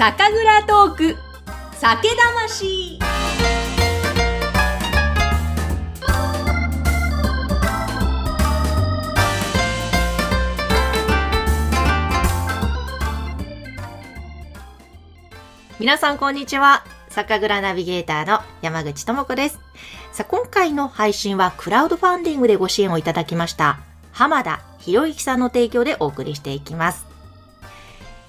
酒蔵トーク。酒魂。皆さんこんにちは。酒蔵ナビゲーターの山口智子です。さあ今回の配信はクラウドファンディングでご支援をいただきました浜田博之さんの提供でお送りしていきます。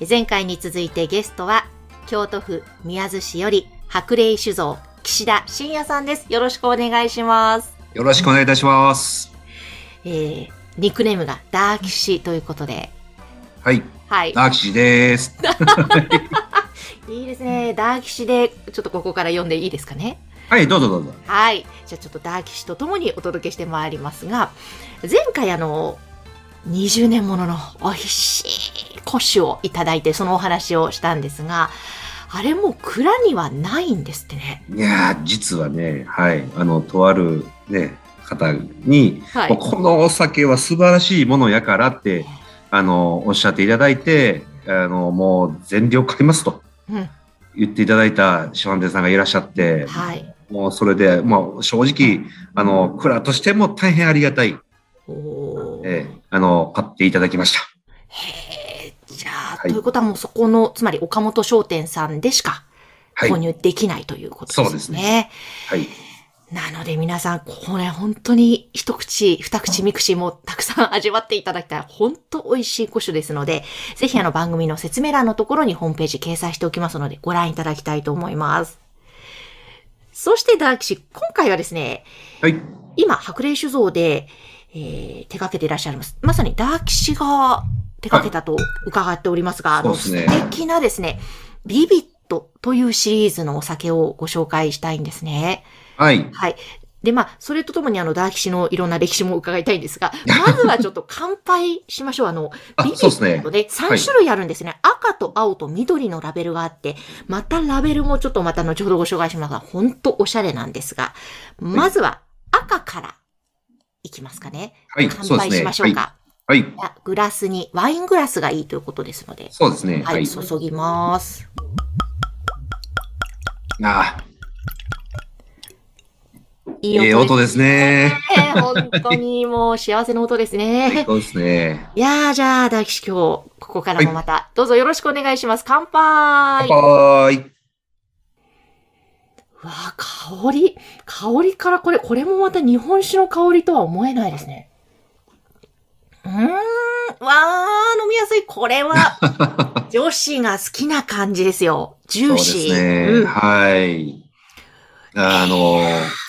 前回に続いてゲストは京都府宮津市より白麗酒造岸田信也さんですよろしくお願いしますよろしくお願いいたします。えー、ニックネームがダーキシということではい。はいダーキシです。いいですねダーキシでちょっとここから読んでいいですかねはい、どうぞどうぞ。はい。じゃあちょっとダーキシとともにお届けしてまいりますが、前回あの、20年ものの美味しい古酒をいただいてそのお話をしたんですが、あれもう蔵にはないんですってね。いやー、実はね、はい、あの、とあるね、方に、はい。このお酒は素晴らしいものやからって、あの、おっしゃっていただいて、あの、もう全量買いますとうん。言っていただいたシワンデさんがいらっしゃって、はい。もうそれで、まあ、正直、あの、蔵としても大変ありがたい、えーあの、買っていただきました。へはいということはもうそこの、つまり岡本商店さんでしかはい購。入できないということですね。そうですねはい。なので皆さん、これ本当に一口、二口、三口もたくさん味わっていただきたい、本当美味しい古酒ですので、ぜひあの番組の説明欄のところにホームページ掲載しておきますので、ご覧いただきたいと思います。そしてダーキシ、今回はですね、はい。今、白麗酒造で、えー手掛けていらっしゃいます。まさにダーキシが手掛けたと伺っておりますが、あの、素敵なですね、ビビットというシリーズのお酒をご紹介したいんですね。はい。はい。で、まあ、それとともにあの、ダーキシのいろんな歴史も伺いたいんですが、まずはちょっと乾杯しましょう。あの、あビビットで3種類あるんですね。赤と青と緑のラベルがあって、またラベルもちょっとまた後ほどご紹介しますが、ほんとおしゃれなんですが、まずは赤からいきますかね。はい。乾。杯しましょうか。はい。グラスに、ワイングラスがいいということですので、そうですね。はい、注ぎます。ああ、いいええ音ですね。ね。本当にもう幸せの音ですね。そうですね。いやー、じゃあ、大吉今日、ここからもまた、どうぞよろしくお願いします。乾杯はーい。うわー、香り、香りからこれ、これもまた日本酒の香りとは思えないですね。うーん、わー、飲みやすい。これは、女子が好きな感じですよ。ジューシー。そうですね。うん、はい。あの、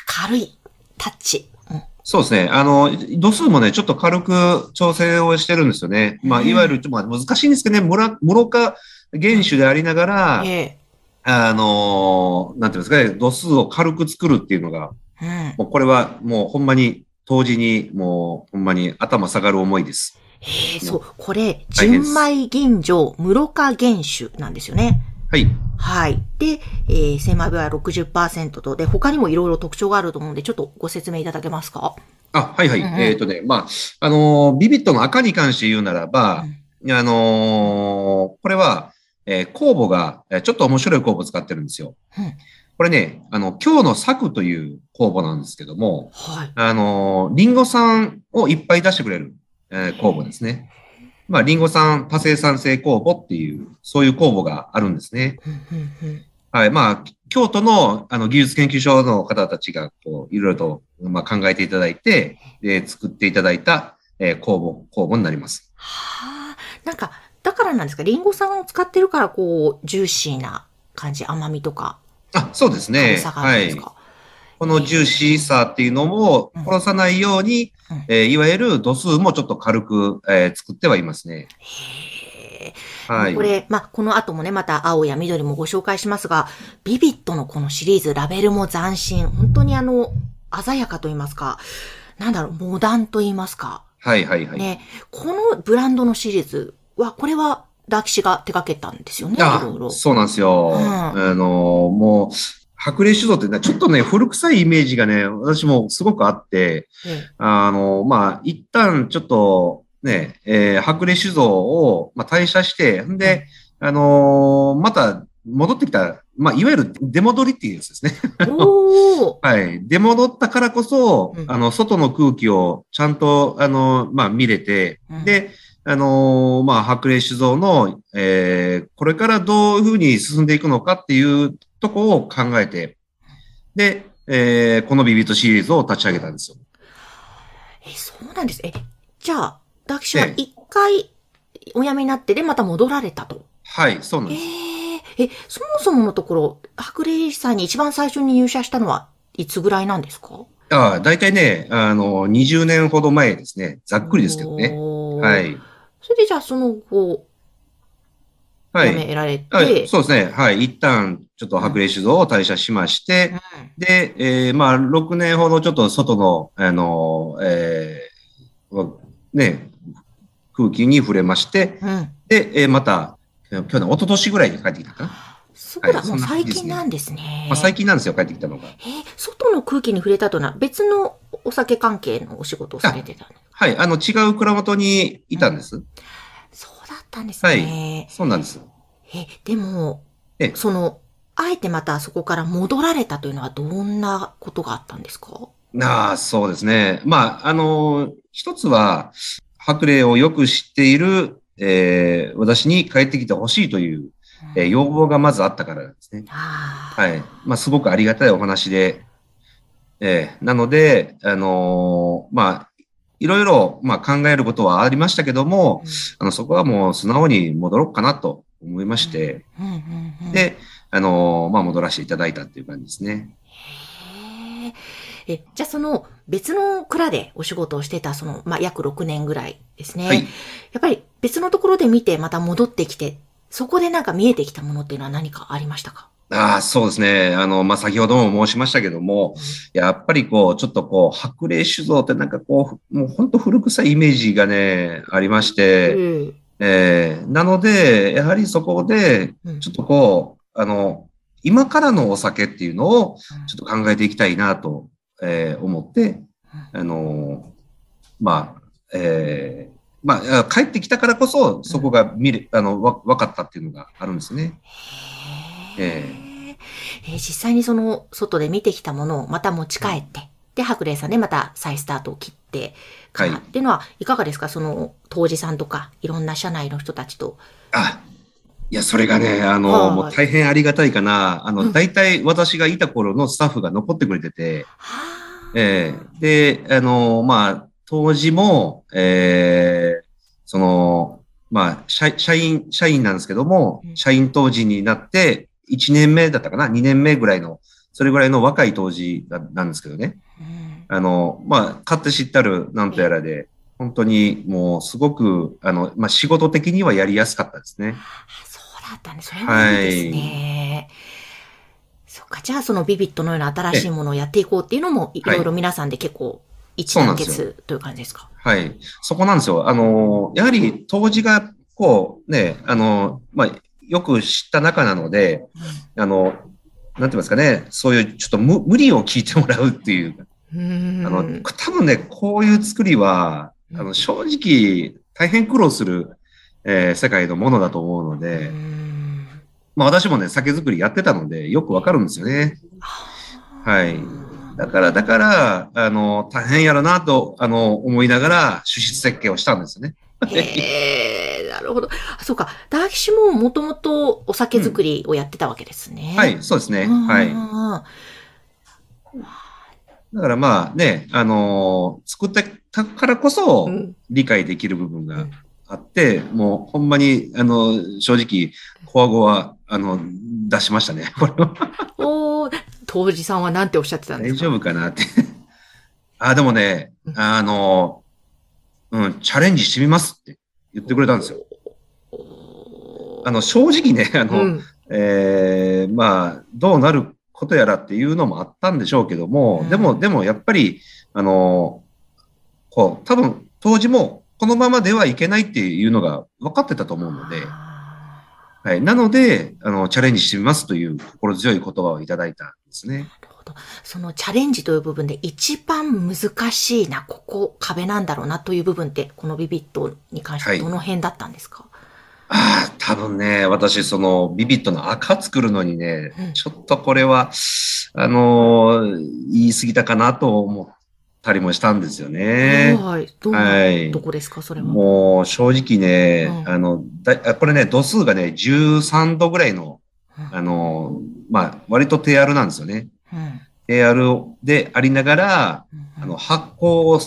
軽いタッチ。うんそうですね。あの、度数もね、ちょっと軽く調整をしてるんですよね。まあ、うんいわゆる、まあ、難しいんですけどね、ムラ、ムロ化原種でありながら、えあの、なんていうんですかね、度数を軽く作るっていうのが、え。うん。もうこれはもうほんまに、当時にもうほんまに頭下がる思いです。へえ、そう、これ、純米吟醸、室化原酒なんですよね。はい。はい。で、えー、精米部は60%と、で、他にもいろいろ特徴があると思うんで、ちょっとご説明いただけますか？あ、はいはい。うんうんえっ、とね、まあ、あのービビットの赤に関して言うならば、あのーこれは、えー酵母が、えーちょっと面白い酵母を使ってるんですよ。うんこれね、あの、今日の作という酵母なんですけども、はい。あのーリンゴ酸をいっぱい出してくれる、えー酵母ですね。まあ、リンゴ酸多生産性酵母っていう、そういう酵母があるんですね。はい。まあ、京都の、あの、技術研究所の方たちが、こう、いろいろと、まあ、考えていただいて、で、作っていただいた、えー酵母、酵母になります。はあ、なんか、だからなんですか、リンゴ酸を使ってるから、こう、ジューシーな感じ、甘みとか、あ、そうですね。軽さがあはいるんです。か？このジューシーさっていうのもうん殺さないように、うんえーいわゆる度数もちょっと軽く、えー作ってはいますね。へえ。はい。これ、まあ、この後もね、また青や緑もご紹介しますが、ビビットのこのシリーズ、ラベルも斬新。本当にあの、鮮やかと言いますか、なんだろう、モダンと言いますか。はいはいはい。ね、このブランドのシリーズは、これは、ダーキシが手掛けたんですよね、いあろいろ。そうなんですよ。うんあの、もう、白麗酒造ってね、ちょっとね、古臭いイメージがね、私もすごくあって、えあの、まあ、一旦ちょっと、ね、えー白麗酒造を、まあ、退社して、んで、あのーまた戻ってきた、まあ、いわゆる出戻りっていうやつですね。はい。出戻ったからこそ、うんあの、外の空気をちゃんと、あの、まあ、見れて、うんで、あのーまあ、白麗酒造の、えー、これからどういうふうに進んでいくのかっていうとこを考えて、で、えー、このビビットシリーズを立ち上げたんですよ。え、そうなんです。え、じゃあ、ダキシはええ一回お辞めになってで、また戻られたと？はい、そうなんえです。ええ、そもそものところ、白麗さんに一番最初に入社したのはいつぐらいなんですか？ああ、だいたいね、あの、20年ほど前ですね。ざっくりですけどね。はい。それでじゃあその後、辞はい。められて、はい、そうですね。はい。一旦、ちょっと白麗酒造を退社しまして、で、えーまあ、6年ほどちょっと外の、あの、えーわね、空気に触れまして、うん。うん。で、えーまた、去年、一昨年ぐらいに帰ってきたかな。そうだ、はいもう最近なんですね。まあ、最近なんですよ、帰ってきたのが。えー外の空気に触れたというのは別のお酒関係のお仕事をされてたの？はい。あの、違う蔵元にいたんです。そうだったんですね。そうなんです。え、でもええ、その、あえてまたそこから戻られたというのはどんなことがあったんですか？ああ、そうですね。まあ、あの、一つは、白麗をよく知っている、えー私に帰ってきてほしいという、えー要望がまずあったからなんですね。はい。まあ、すごくありがたいお話で、えーなので、あのーまあ、いろいろ、まあ、考えることはありましたけども、あの、そこはもう素直に戻ろうかなと思いまして、うんうんうん、で、あのーまあ、戻らせていただいたっていう感じですね。え、じゃあその別の蔵でお仕事をしてたその、まあ、約6年ぐらいですね。はい。やっぱり別のところで見てまた戻ってきて、そこでなんか見えてきたものっていうのは何かありましたか？ああ、そうですね。あの、まあ、先ほども申しましたけども、やっぱりこう、ちょっとこう、白麗酒造ってなんかこう、もう本当古臭いイメージがね、ありまして、うん。えーなので、やはりそこで、うん。ちょっとこう、あの、今からのお酒っていうのをちょっと考えていきたいなと、えー思って、あの、まあ、えーまあ、帰ってきたからこそ、そこが見れ、あの、わ、分かったっていうのがあるんですね。へええー実際にその外で見てきたものをまた持ち帰って、で、白麗さんでまた再スタートを切ってから、はい。っていうのはいかがですか？その当時さんとかいろんな社内の人たちと。あ、いや、それがね、あの、はい。もう大変ありがたいかな。あの、うん。大体私がいた頃のスタッフが残ってくれてて、はあ。ええ。で、あの、まあ、当時も、ええその、まあ、社社員、社員なんですけどもうん、社員当時になって、1年目だったかな ?2 年目ぐらいの、それぐらいの若い当時だなんですけどね。うんあの、まあ、勝手知ったるなんとやらで、本当にもうすごく、あの、まあ、仕事的にはやりやすかったですね。あそうだったね。それはいいですね。そっか。じゃあ、そのビビットのような新しいものをやっていこうっていうのも、いろいろ皆さんで結構一致団結という感じですか？はい。そこなんですよ。あの、やはり当時が、こう、ね、あの、まあ、よく知った中なので、あの、なんて言いますかね、そういうちょっと無無理を聞いてもらうっていう、うん。あの、多分ね、こういう作りは、うんあの、正直、大変苦労する、えー世界のものだと思うのうで、んまあ私もね、酒造りやってたので、よくわかるんですよね。はい。だから、だから、あの、大変やろなと、あの、思いながら、趣旨設計をしたんですよね。るほど。あ、そうか。ダーキシももともとお酒作りをやってたわけですね。はい、そうですね。うんはい。だからまあね、あのー作ってたからこそうん理解できる部分がうんあって、もうほんまに、あの、正直、コア語は、あの、出しましたね。これはおー当時さんは何ておっしゃってたんですか？大丈夫かなって。あ、でもね、あの、うん、チャレンジしてみますって言ってくれたんですよ。あの、正直ね、あの、うんえーまあ、どうなることやらっていうのもあったんでしょうけども、うんでも、でもやっぱり、あの、こう、多分、当時もこのままではいけないっていうのが分かってたと思うので、あはい。なので、あの、チャレンジしてみますという心強い言葉をいただいたんですね。ーなるほど。そのチャレンジという部分で一番難しいな、ここ壁なんだろうなという部分って、このビビットに関してはいどの辺だったんですか、ああ、多分ね、私、その、ビビットの赤作るのにね、うんちょっとこれは、あのー言い過ぎたかなと思ったりもしたんですよね。はい。どこですか、それは？もう、正直ね、うんあの、だあこれね、度数がね、13度ぐらいの、うんあのーまあ、割と低アルなんですよね。うん低アルでありながら、うんあの、発酵を、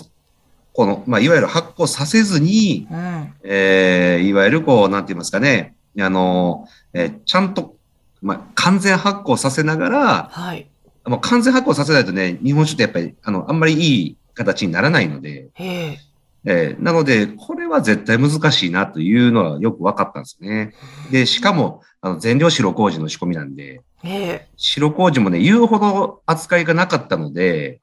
この、まあ、いわゆる発酵させずに、うんえーいわゆるこう、なんて言いますかね、あの、えーちゃんと、まあ、完全発酵させながら、はい。もう完全発酵させないとね、日本酒ってやっぱり、あの、あんまりいい形にならないので、へえ。えーなので、これは絶対難しいなというのはよく分かったんですね。で、しかも、あの、全量白麹の仕込みなんで。白麹もね、言うほど扱いがなかったので、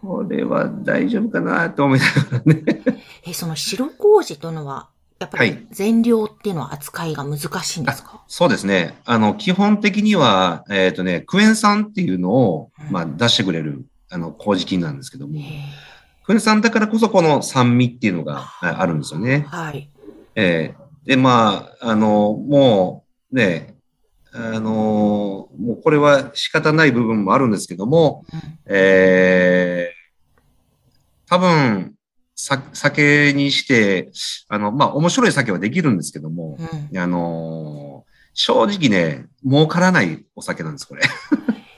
これは大丈夫かなと思いながらね。え、その白麹というのは、やっぱりはい全量っていうのは扱いが難しいんですか、そうですね。あの、基本的には、えっ、とね、クエン酸っていうのを、まあ、出してくれる、あの、麹菌なんですけども、クエン酸だからこそこの酸味っていうのがああるんですよね。はい。えーで、まあ、あの、もう、ね、あの、もうこれは仕方ない部分もあるんですけども、うんえー多分、さ酒にして、あの、まあ、面白い酒はできるんですけども、うん。あのー正直ね、儲からないお酒なんです、これ。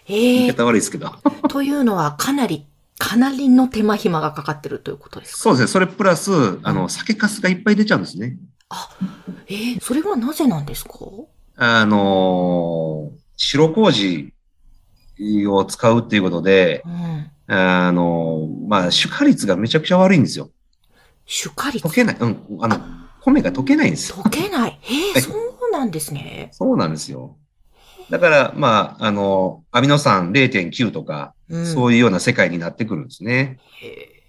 言いええ方悪いですけど。というのはかなり、かなりの手間暇がかかってるということですか？そうですね。それプラス、あの、うん酒粕がいっぱい出ちゃうんですね。ええそれはなぜなんですか？あのー白麹を使うっていうことで、うん。あのーまあ、出荷率がめちゃくちゃ悪いんですよ。出荷率？溶けない。うん。あの、米が溶けないんですよ。溶けない？ええはいそうなんですね。そうなんですよ。だから、まあ、あの、アミノ酸0.9とか、うん。そういうような世界になってくるんですね。へ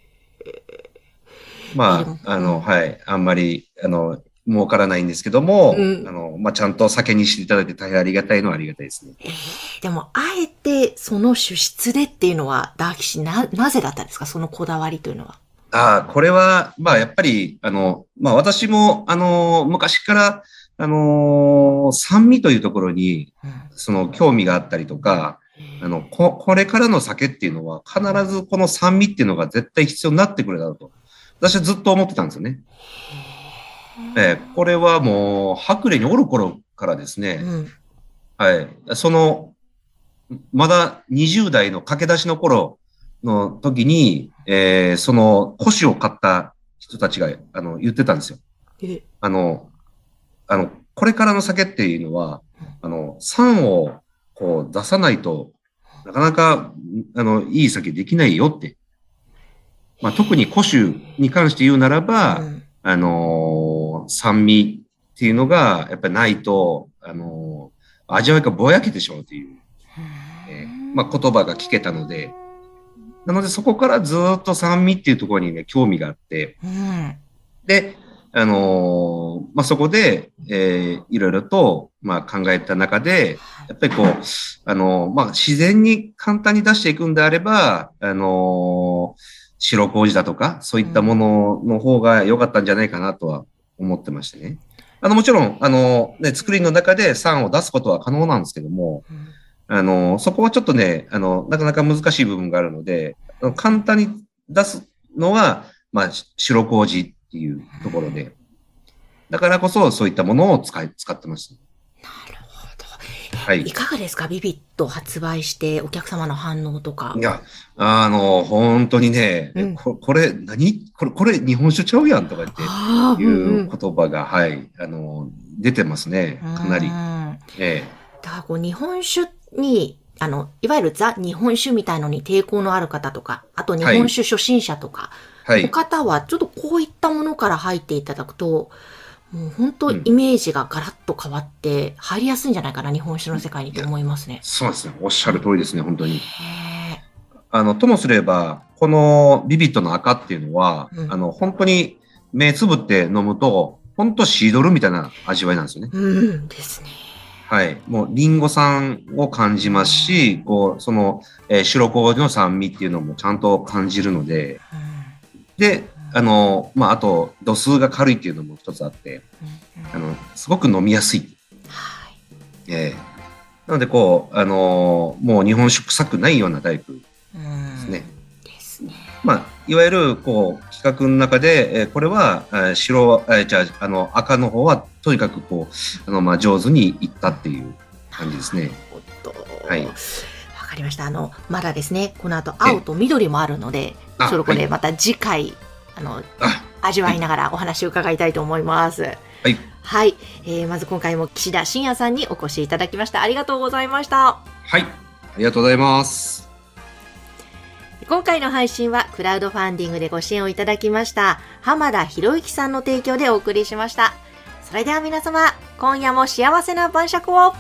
まあ、あの、うんはい、あんまり、あの、儲からないんですけども、うんあの、まあ、ちゃんと酒にしていただいて大変ありがたいのはありがたいですね。ええでも、あえて、その主質でっていうのは、ダーキシな、なぜだったんですか？そのこだわりというのは。ああ、これは、まあ、やっぱり、あの、まあ、私も、あの、昔から、あの、酸味というところに、うんその、興味があったりとか、あの、こ、これからの酒っていうのは、必ずこの酸味っていうのが絶対必要になってくるだろうと。私はずっと思ってたんですよね。えーこれはもう、白麗におる頃からですね、うん。はい。その、まだ20代の駆け出しの頃の時に、えーその、古紙を買った人たちが、あの、言ってたんですよ。え、あの、あの、これからの酒っていうのは、あの、酸を、こう、出さないと、なかなか、あの、いい酒できないよって。まあ、特に古酒に関して言うならば、うんあのー酸味っていうのが、やっぱりないと、あのー味わいがぼやけてしまうという、えーまあ、言葉が聞けたので、なのでそこからずっと酸味っていうところにね、興味があって、うん。で、あのーまあ、そこで、えーいろいろと、まあ、考えた中で、やっぱりこう、あのーまあ、自然に簡単に出していくんであれば、あのー白麹だとか、そういったものの方が良かったんじゃないかなとは思ってましてね。あの、もちろん、あの、ね、作りの中で酸を出すことは可能なんですけども、うんあの、そこはちょっとね、あの、なかなか難しい部分があるので、簡単に出すのは、まあ、し白麹っていうところで、だからこそそういったものを使い、使ってます。なる。はいい。かがですか？ビビット発売してお客様の反応とかい。や、あの、本当にね、うんここれ、何？これ、これ日本酒ちゃうやんとかっていうんうんう言葉が、はい、あの、出てますね。かなりう。んえだからこう日本酒に、あの、いわゆるザ日本酒みたいのに抵抗のある方とか、あと日本酒初心者とか、えはいの。方はちょっとこういったものから入っていただくと、もう本当うんイメージがガラッと変わって入りやすいんじゃないかな、日本酒の世界にと思いますね。そうですね。おっしゃる通りですね、本当に。あの、ともすれば、このビビットの赤っていうのは、うんあの、本当に目つぶって飲むと、本当シードルみたいな味わいなんですよね。うんですね。はい。もう、リンゴ酸を感じますし、こう、その、えー白麹の酸味っていうのもちゃんと感じるので、うんで、あの、まあ、あと、度数が軽いっていうのも一つあって、あの、すごく飲みやすい。はい。ええなので、こう、あのもう日本酒臭くないようなタイプうんですね。ですね。まあ、いわゆる、こう、企画の中で、えーこれは、えー白、えーじゃあ、あの、赤の方は、とにかく、こう、あの、まあ、上手にいったっていう感じですね。はいわかりました。あの、まだですね、この後青と緑もあるので、あそれこはいれまた次回、あの、あ、味わいながらお話を伺いたいと思います。はい。はい。えー、まず今回も岸田信也さんにお越しいただきました。ありがとうございました。はい。ありがとうございます。今回の配信はクラウドファンディングでご支援をいただきました浜田博之さんの提供でお送りしました。それでは皆様、今夜も幸せな晩酌を